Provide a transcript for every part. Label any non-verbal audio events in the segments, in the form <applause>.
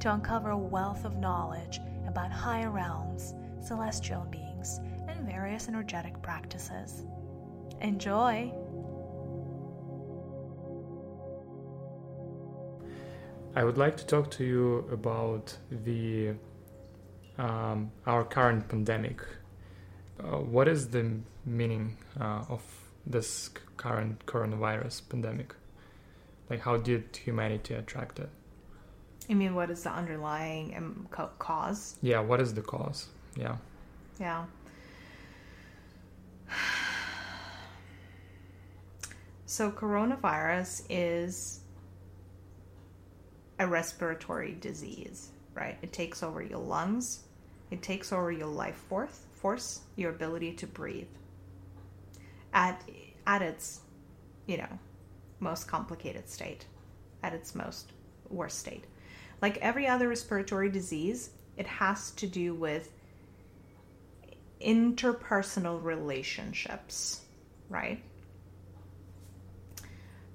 to uncover a wealth of knowledge about higher realms, celestial beings, and various energetic practices. Enjoy! I would like to talk to you about the um, our current pandemic. Uh, what is the meaning uh, of this current coronavirus pandemic? Like, how did humanity attract it? You mean what is the underlying um, cause? Yeah, what is the cause? Yeah. Yeah. So, coronavirus is a respiratory disease, right? It takes over your lungs, it takes over your life force, force your ability to breathe. At at its, you know, most complicated state, at its most worst state. Like every other respiratory disease, it has to do with interpersonal relationships, right?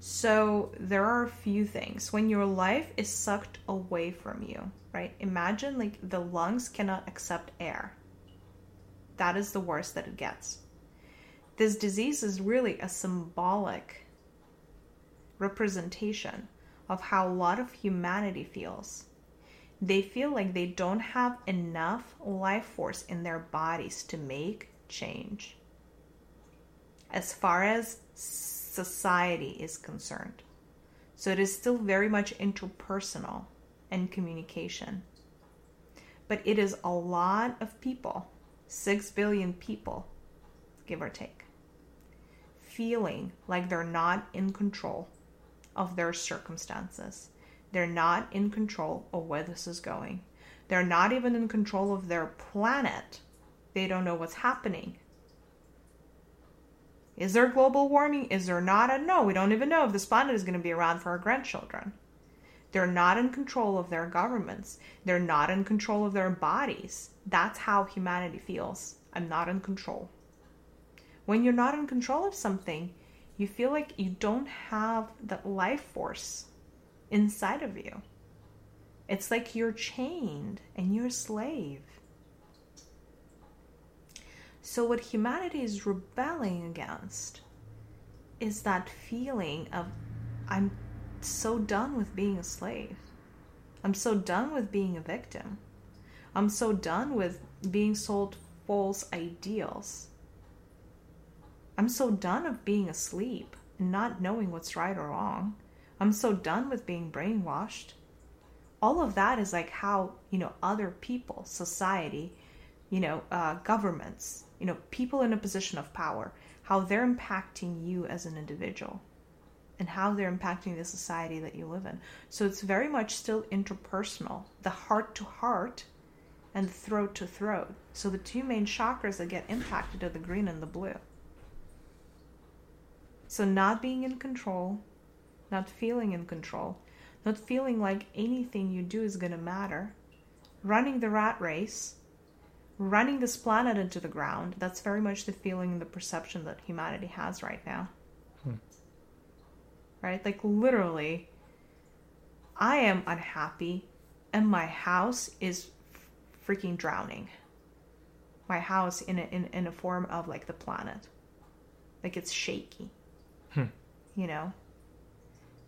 So there are a few things. When your life is sucked away from you, right? Imagine like the lungs cannot accept air. That is the worst that it gets. This disease is really a symbolic representation of how a lot of humanity feels. They feel like they don't have enough life force in their bodies to make change. As far as society is concerned. So it is still very much interpersonal and communication. But it is a lot of people, 6 billion people, give or take, feeling like they're not in control of their circumstances. They're not in control of where this is going. They're not even in control of their planet. They don't know what's happening. Is there global warming? Is there not? I know. We don't even know if this planet is going to be around for our grandchildren. They're not in control of their governments. They're not in control of their bodies. That's how humanity feels. I'm not in control. When you're not in control of something, you feel like you don't have that life force inside of you. It's like you're chained and you're a slave. So, what humanity is rebelling against is that feeling of, I'm so done with being a slave. I'm so done with being a victim. I'm so done with being sold false ideals. I'm so done of being asleep and not knowing what's right or wrong. I'm so done with being brainwashed. All of that is like how, you know, other people, society, you know, uh, governments, you know, people in a position of power, how they're impacting you as an individual and how they're impacting the society that you live in. So it's very much still interpersonal, the heart to heart and throat to throat. So the two main chakras that get impacted are the green and the blue. So, not being in control, not feeling in control, not feeling like anything you do is going to matter, running the rat race, running this planet into the ground. That's very much the feeling and the perception that humanity has right now. Hmm. Right? Like, literally, I am unhappy and my house is freaking drowning. My house in a, in, in a form of like the planet. Like, it's shaky hmm. you know?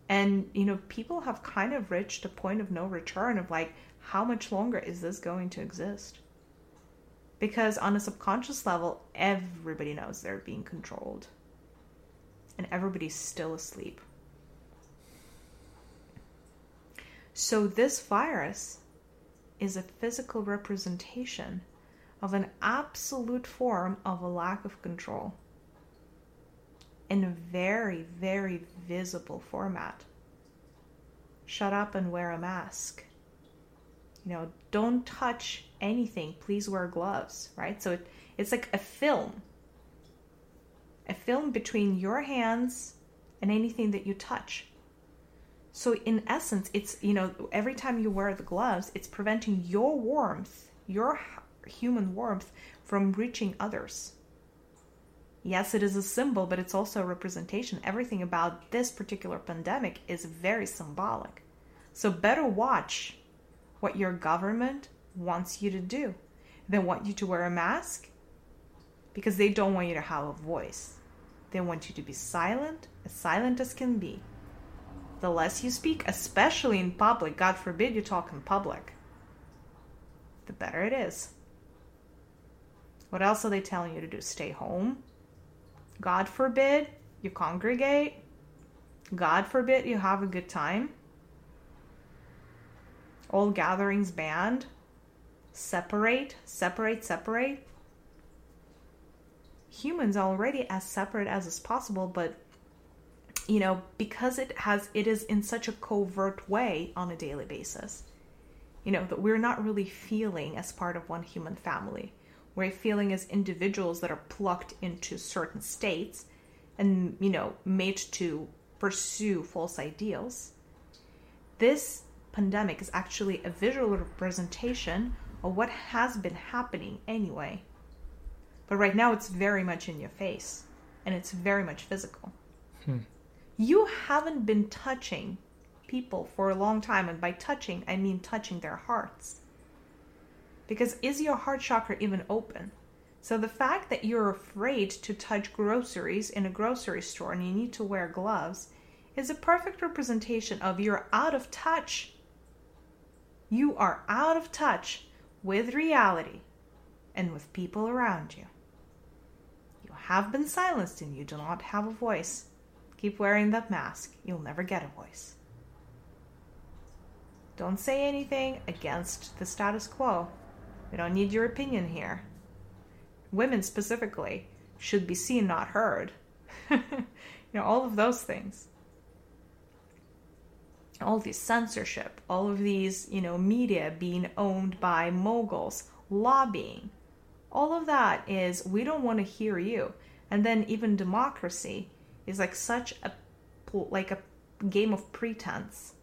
And you know people have kind of reached a point of no return of like how much longer is this going to exist? Because on a subconscious level everybody knows they're being controlled. And everybody's still asleep. So this virus is a physical representation of an absolute form of a lack of control in a very, very visible format. Shut up and wear a mask. You know, don't touch anything. Please wear gloves, right? So it, it's like a film. A film between your hands and anything that you touch. So in essence, it's you know every time you wear the gloves, it's preventing your warmth, your human warmth from reaching others. Yes, it is a symbol, but it's also a representation. Everything about this particular pandemic is very symbolic. So better watch what your government wants you to do. They want you to wear a mask because they don't want you to have a voice. They want you to be silent, as silent as can be the less you speak, especially in public, God forbid you talk in public, the better it is. What else are they telling you to do? Stay home? God forbid you congregate? God forbid you have a good time? All gatherings banned? Separate, separate, separate? Humans already as separate as is possible, but you know, because it has it is in such a covert way on a daily basis. You know, that we're not really feeling as part of one human family. We're feeling as individuals that are plucked into certain states and, you know, made to pursue false ideals. This pandemic is actually a visual representation of what has been happening anyway. But right now it's very much in your face and it's very much physical. Hmm you haven't been touching people for a long time. And by touching, I mean touching their hearts. Because is your heart chakra even open? So the fact that you're afraid to touch groceries in a grocery store and you need to wear gloves is a perfect representation of you're out of touch. You are out of touch with reality and with people around you. You have been silenced and you do not have a voice. Keep wearing that mask. You'll never get a voice. Don't say anything against the status quo. We don't need your opinion here. Women specifically should be seen, not heard. <laughs> you know, all of those things. All of this censorship, all of these, you know, media being owned by moguls, lobbying. All of that is we don't want to hear you. And then even democracy is like such a like a game of pretense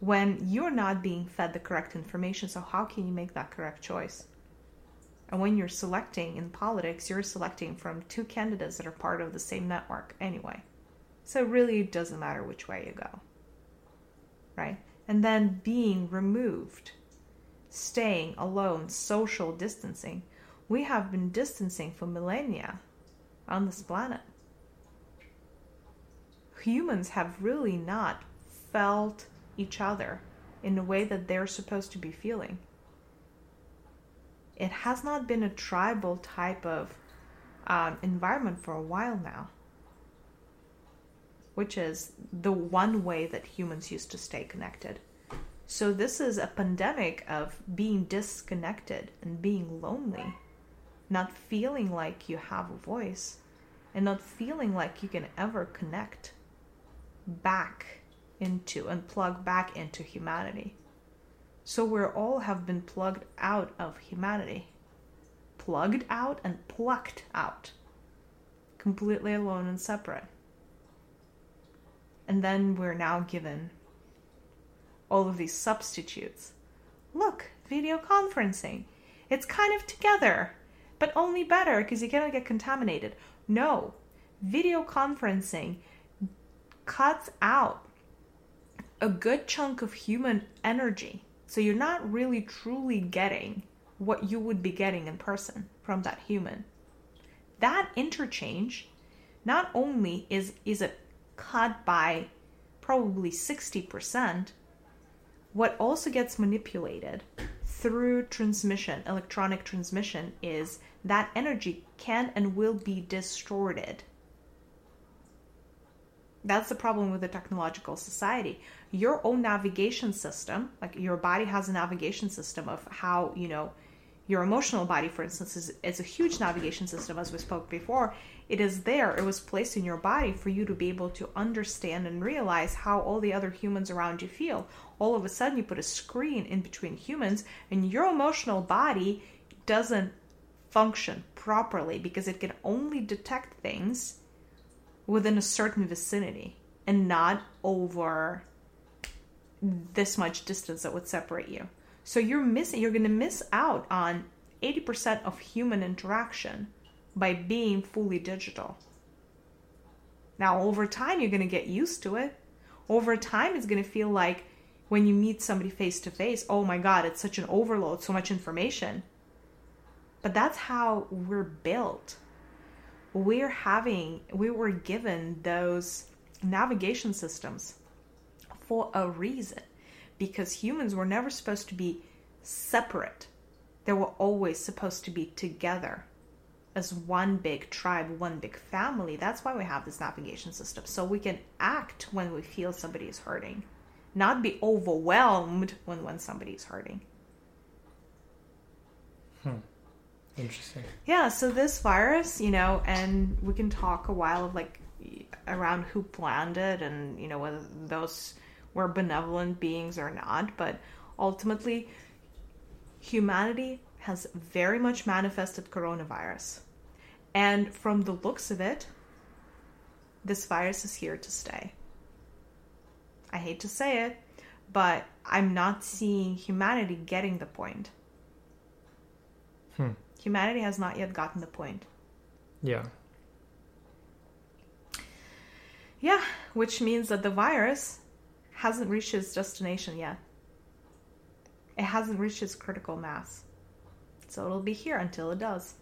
when you're not being fed the correct information. So how can you make that correct choice? And when you're selecting in politics you're selecting from two candidates that are part of the same network anyway. So really it doesn't matter which way you go right? And then being removed staying alone social distancing. We have been distancing for millennia on this planet. Humans have really not felt each other in the way that they're supposed to be feeling. It has not been a tribal type of um, environment for a while now, which is the one way that humans used to stay connected. So, this is a pandemic of being disconnected and being lonely, not feeling like you have a voice, and not feeling like you can ever connect back into and plug back into humanity. So we all have been plugged out of humanity. Plugged out and plucked out. Completely alone and separate. And then we're now given all of these substitutes. Look, video conferencing. It's kind of together, but only better because you cannot get contaminated. No, video conferencing cuts out a good chunk of human energy. So you're not really truly getting what you would be getting in person from that human. That interchange not only is is it cut by probably 60%, what also gets manipulated through transmission, electronic transmission, is that energy can and will be distorted that's the problem with the technological society. Your own navigation system, like your body has a navigation system of how, you know, your emotional body, for instance, is, is a huge navigation system, as we spoke before. It is there, it was placed in your body for you to be able to understand and realize how all the other humans around you feel. All of a sudden, you put a screen in between humans, and your emotional body doesn't function properly because it can only detect things within a certain vicinity and not over this much distance that would separate you. So you're missing you're going to miss out on 80% of human interaction by being fully digital. Now, over time you're going to get used to it. Over time it's going to feel like when you meet somebody face to face, oh my god, it's such an overload, so much information. But that's how we're built. We're having we were given those navigation systems for a reason because humans were never supposed to be separate. They were always supposed to be together as one big tribe, one big family. That's why we have this navigation system. So we can act when we feel somebody is hurting, not be overwhelmed when, when somebody is hurting. Hmm. Interesting. Yeah, so this virus, you know, and we can talk a while of like around who planned it and, you know, whether those were benevolent beings or not, but ultimately humanity has very much manifested coronavirus. And from the looks of it, this virus is here to stay. I hate to say it, but I'm not seeing humanity getting the point. Hmm. Humanity has not yet gotten the point. Yeah. Yeah, which means that the virus hasn't reached its destination yet. It hasn't reached its critical mass. So it'll be here until it does.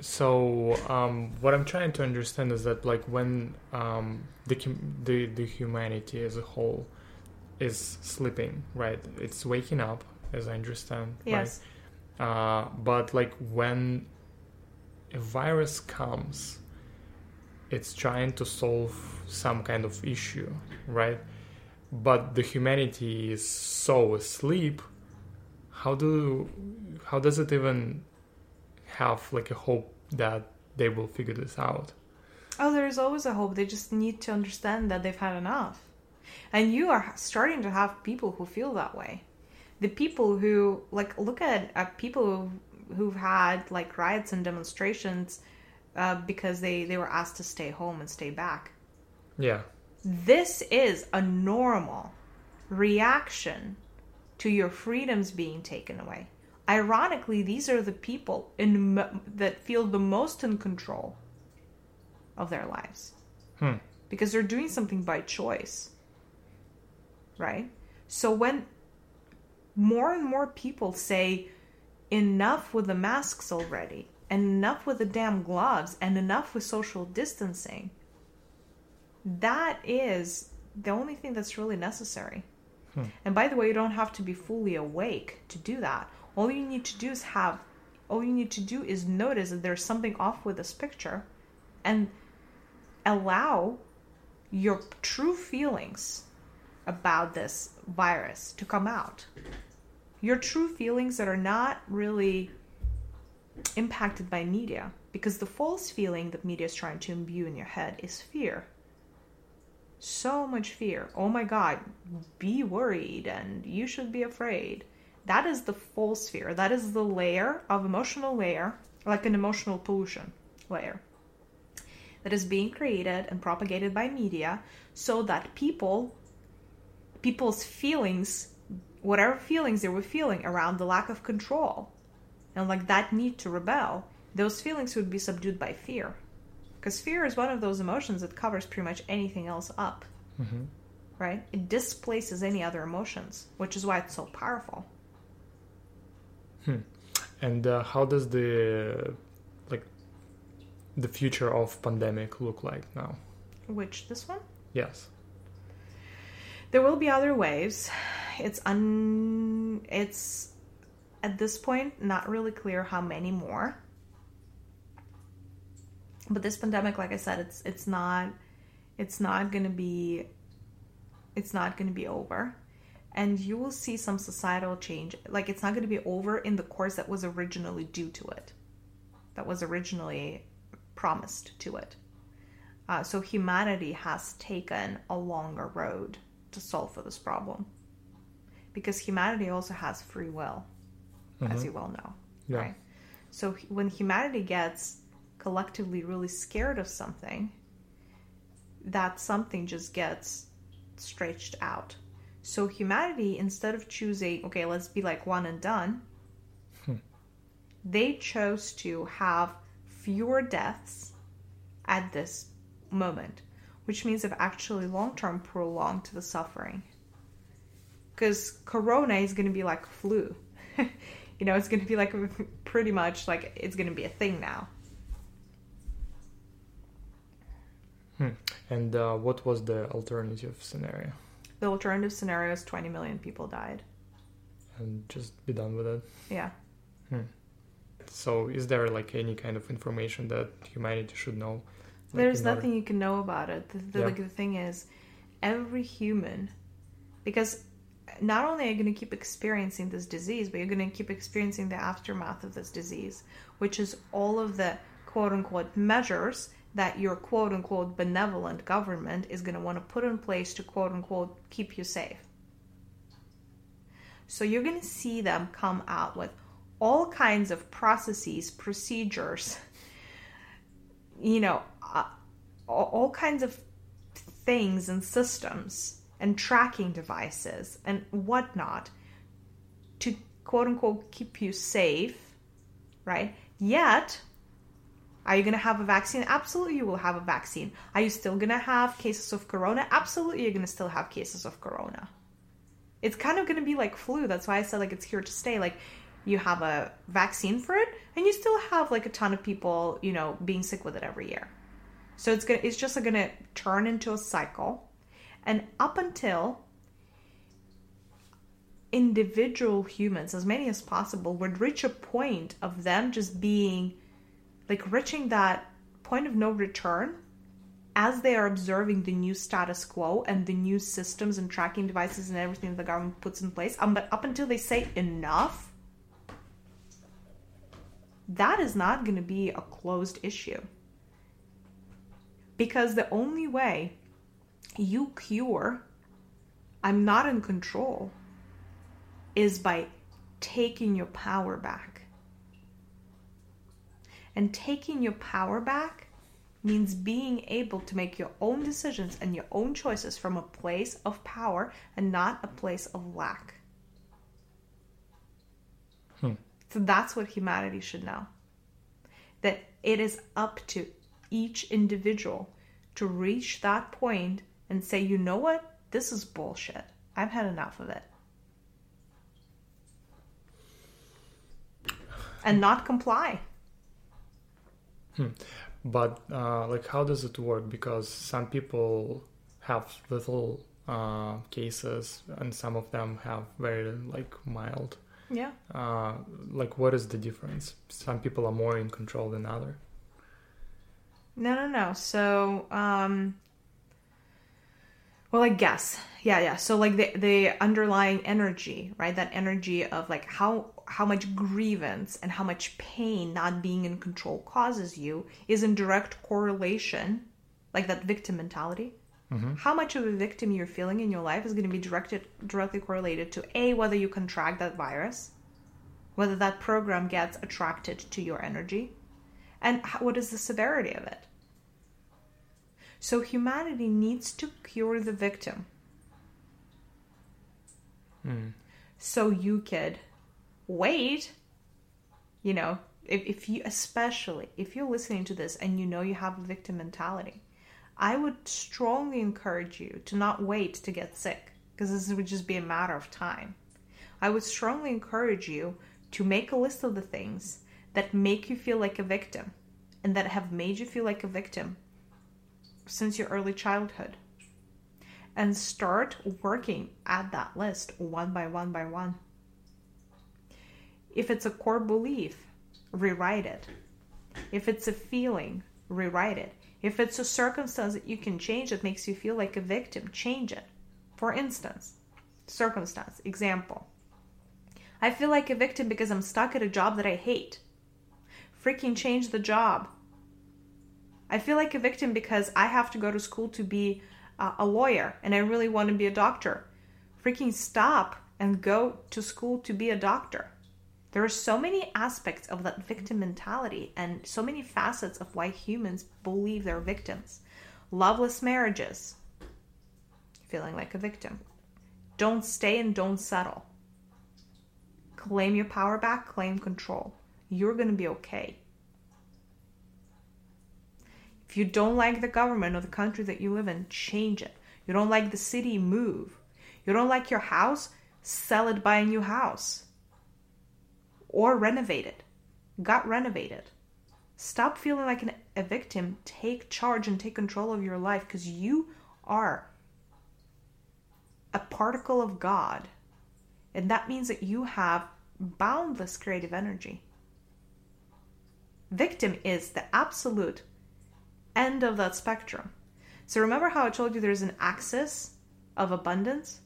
So um, what I'm trying to understand is that like when um, the the the humanity as a whole is sleeping, right? It's waking up, as I understand. Yes. Right? Uh, but like when a virus comes, it's trying to solve some kind of issue, right? But the humanity is so asleep. How do how does it even have like a hope that they will figure this out? Oh, there's always a hope. They just need to understand that they've had enough. And you are starting to have people who feel that way. The people who like look at, at people who've, who've had like riots and demonstrations uh, because they they were asked to stay home and stay back. Yeah. This is a normal reaction to your freedoms being taken away. Ironically, these are the people in that feel the most in control of their lives. Hmm. Because they're doing something by choice. Right? So when more and more people say enough with the masks already, and enough with the damn gloves, and enough with social distancing, that is the only thing that's really necessary. Hmm. And by the way, you don't have to be fully awake to do that. All you need to do is have, all you need to do is notice that there's something off with this picture and allow your true feelings about this virus to come out. Your true feelings that are not really impacted by media. Because the false feeling that media is trying to imbue in your head is fear so much fear. Oh my God, be worried and you should be afraid. That is the false fear. That is the layer of emotional layer, like an emotional pollution layer, that is being created and propagated by media so that people, people's feelings, whatever feelings they were feeling around the lack of control and like that need to rebel, those feelings would be subdued by fear. Because fear is one of those emotions that covers pretty much anything else up. Mm-hmm. Right? It displaces any other emotions, which is why it's so powerful. Hmm. And uh, how does the like the future of pandemic look like now? Which this one? Yes. There will be other waves. It's un it's at this point not really clear how many more but this pandemic like i said it's it's not it's not going to be it's not going to be over and you will see some societal change. Like it's not going to be over in the course that was originally due to it, that was originally promised to it. Uh, so humanity has taken a longer road to solve for this problem because humanity also has free will, mm-hmm. as you well know, yeah. right? So when humanity gets collectively really scared of something, that something just gets stretched out. So humanity, instead of choosing, okay, let's be like one and done, hmm. they chose to have fewer deaths at this moment, which means they've actually long term prolonged the suffering. Because corona is going to be like flu. <laughs> you know, it's going to be like pretty much like it's going to be a thing now. Hmm. And uh, what was the alternative scenario? The alternative scenario is 20 million people died. And just be done with it? Yeah. Hmm. So, is there like any kind of information that humanity should know? Like, There's nothing order... you can know about it. The, the, yeah. like, the thing is, every human, because not only are you going to keep experiencing this disease, but you're going to keep experiencing the aftermath of this disease, which is all of the quote unquote measures that your quote unquote benevolent government is going to want to put in place to quote unquote keep you safe. So you're going to see them come out with all kinds of processes, procedures, you know, uh, all kinds of things and systems and tracking devices and whatnot to quote unquote keep you safe, right? Yet, are you going to have a vaccine? Absolutely, you will have a vaccine. Are you still going to have cases of corona? Absolutely, you're going to still have cases of corona. It's kind of going to be like flu. That's why I said like it's here to stay. Like you have a vaccine for it, and you still have like a ton of people, you know, being sick with it every year. So it's gonna, it's just going to turn into a cycle, and up until individual humans, as many as possible, would reach a point of them just being like reaching that point of no return as they are observing the new status quo and the new systems and tracking devices and everything the government puts in place um, but up until they say enough that is not going to be a closed issue because the only way you cure i'm not in control is by taking your power back and taking your power back means being able to make your own decisions and your own choices from a place of power and not a place of lack. Hmm. So that's what humanity should know. That it is up to each individual to reach that point and say, you know what? This is bullshit. I've had enough of it. And not comply. Hmm. But uh, like, how does it work? Because some people have little uh, cases, and some of them have very like mild. Yeah. Uh, like, what is the difference? Some people are more in control than other. No, no, no. So, um, well, I guess, yeah, yeah. So, like the the underlying energy, right? That energy of like how how much grievance and how much pain not being in control causes you is in direct correlation, like that victim mentality. Mm-hmm. How much of a victim you're feeling in your life is going to be directed directly correlated to a whether you contract that virus, whether that program gets attracted to your energy, and what is the severity of it. So humanity needs to cure the victim. Mm. So you could wait, you know, if, if you, especially if you're listening to this and you know you have a victim mentality, I would strongly encourage you to not wait to get sick because this would just be a matter of time. I would strongly encourage you to make a list of the things that make you feel like a victim and that have made you feel like a victim since your early childhood and start working at that list one by one by one. If it's a core belief, rewrite it. If it's a feeling, rewrite it. If it's a circumstance that you can change that makes you feel like a victim, change it. For instance, circumstance. Example I feel like a victim because I'm stuck at a job that I hate. Freaking change the job. I feel like a victim because I have to go to school to be uh, a lawyer and I really want to be a doctor. Freaking stop and go to school to be a doctor. There are so many aspects of that victim mentality and so many facets of why humans believe they're victims. Loveless marriages, feeling like a victim. Don't stay and don't settle. Claim your power back, claim control. You're going to be okay. If you don't like the government or the country that you live in, change it. You don't like the city, move. You don't like your house, sell it, buy a new house. Or renovate it. Got renovated. Stop feeling like an, a victim. Take charge and take control of your life because you are a particle of God. And that means that you have boundless creative energy. Victim is the absolute end of that spectrum. So remember how I told you there's an axis of abundance?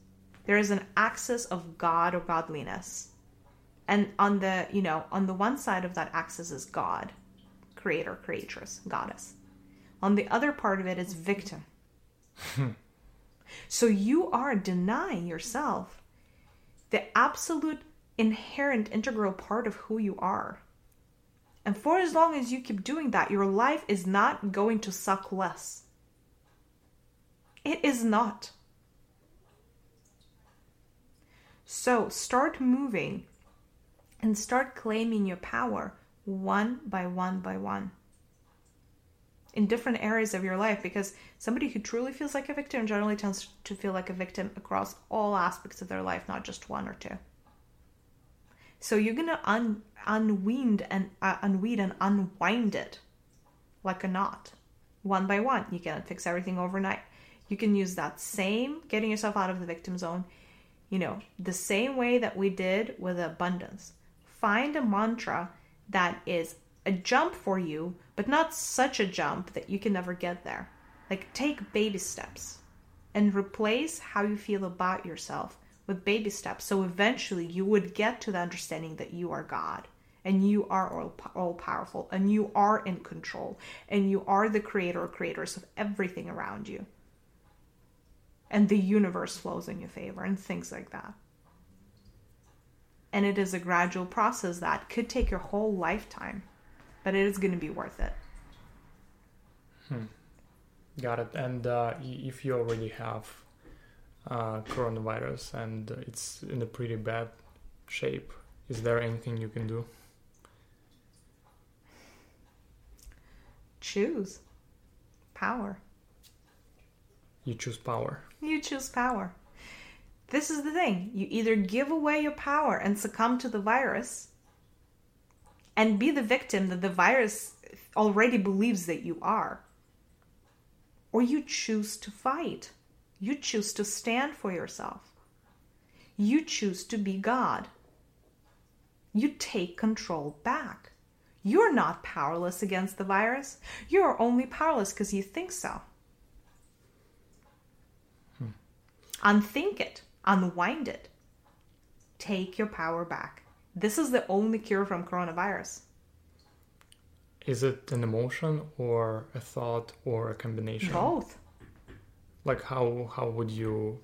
There is an axis of God or godliness. And on the, you know, on the one side of that axis is God, creator, creatress, goddess. On the other part of it is victim. <laughs> so you are denying yourself the absolute inherent integral part of who you are. And for as long as you keep doing that, your life is not going to suck less. It is not. So start moving and start claiming your power one by one by one in different areas of your life because somebody who truly feels like a victim generally tends to feel like a victim across all aspects of their life, not just one or two. So you're gonna un unweed and uh, unweed and unwind it like a knot, one by one. You cannot fix everything overnight. You can use that same getting yourself out of the victim zone, you know, the same way that we did with abundance. Find a mantra that is a jump for you, but not such a jump that you can never get there. Like take baby steps and replace how you feel about yourself with baby steps. So eventually you would get to the understanding that you are God and you are all, all powerful and you are in control and you are the creator or creators of everything around you. And the universe flows in your favor and things like that. And it is a gradual process that could take your whole lifetime, but it is going to be worth it. Hmm. Got it. And uh, if you already have uh, coronavirus and it's in a pretty bad shape. Is there anything you can do? Choose power. You choose power. You choose power. This is the thing. You either give away your power and succumb to the virus and be the victim that the virus already believes that you are, or you choose to fight. You choose to stand for yourself. You choose to be God. You take control back. You're not powerless against the virus. You're only powerless because you think so. Hmm. Unthink it, unwind it. Take your power back. This is the only cure from coronavirus. Is it an emotion or a thought or a combination? Both like how how would you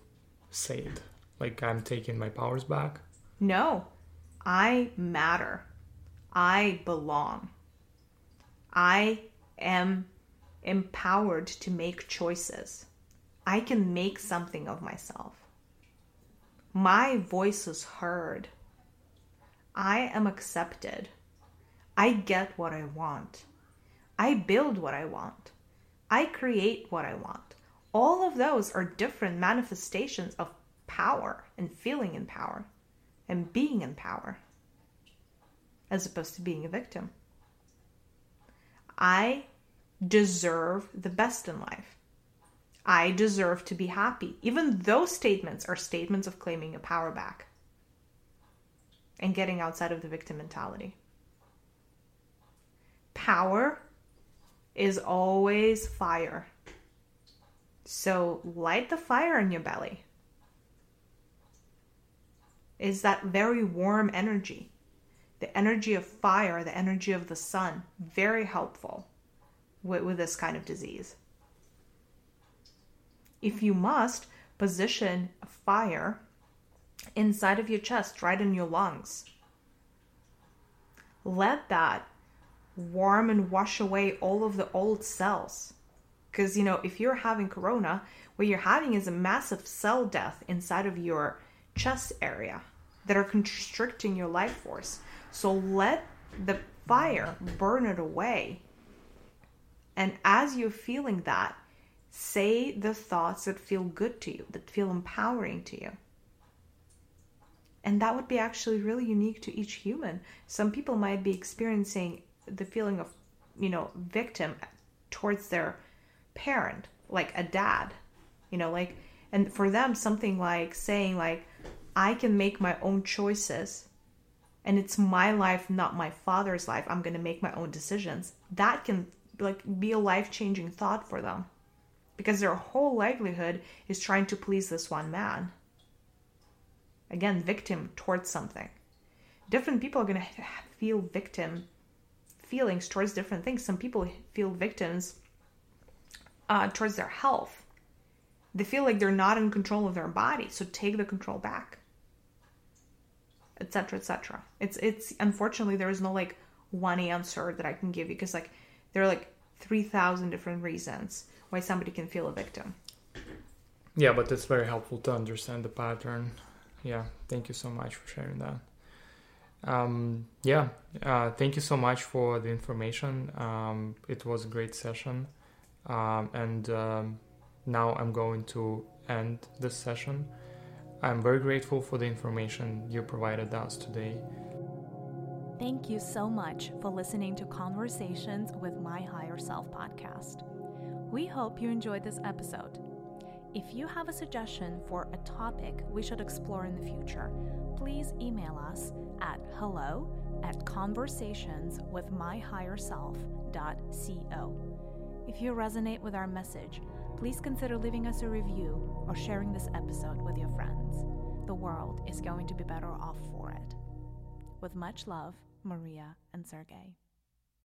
say it like i'm taking my powers back no i matter i belong i am empowered to make choices i can make something of myself my voice is heard. I am accepted. I get what i want. I build what i want. I create what i want. All of those are different manifestations of power and feeling in power and being in power as opposed to being a victim. I deserve the best in life. I deserve to be happy. Even those statements are statements of claiming a power back and getting outside of the victim mentality. Power is always fire. So light the fire in your belly. is that very warm energy. The energy of fire, the energy of the sun, very helpful with, with this kind of disease. If you must, position a fire inside of your chest, right in your lungs. Let that warm and wash away all of the old cells. Because, you know, if you're having corona, what you're having is a massive cell death inside of your chest area that are constricting your life force. So let the fire burn it away. And as you're feeling that, say the thoughts that feel good to you, that feel empowering to you. And that would be actually really unique to each human. Some people might be experiencing the feeling of, you know, victim towards their parent, like a dad, you know, like, and for them, something like saying, like, I can make my own choices and it's my life, not my father's life. I'm going to make my own decisions. That can like be a life-changing thought for them because their whole livelihood is trying to please this one man. Again, victim towards something. Different people are going to feel victim feelings towards different things. Some people feel victims uh, towards their health. They feel like they're not in control of their body, so take the control back, etc., etc. It's it's unfortunately there is no like one answer that I can give you because like there are like three thousand different reasons why somebody can feel a victim. Yeah, but it's very helpful to understand the pattern. Yeah, thank you so much for sharing that. Um, yeah, uh, thank you so much for the information. Um, it was a great session. Um, and um, now I'm going to end this session. I'm very grateful for the information you provided us today. Thank you so much for listening to Conversations with My Higher Self podcast. We hope you enjoyed this episode. If you have a suggestion for a topic we should explore in the future, please email us at hello at conversationswithmyhigherself.co. If you resonate with our message, please consider leaving us a review or sharing this episode with your friends. The world is going to be better off for it. With much love, Maria and Sergey.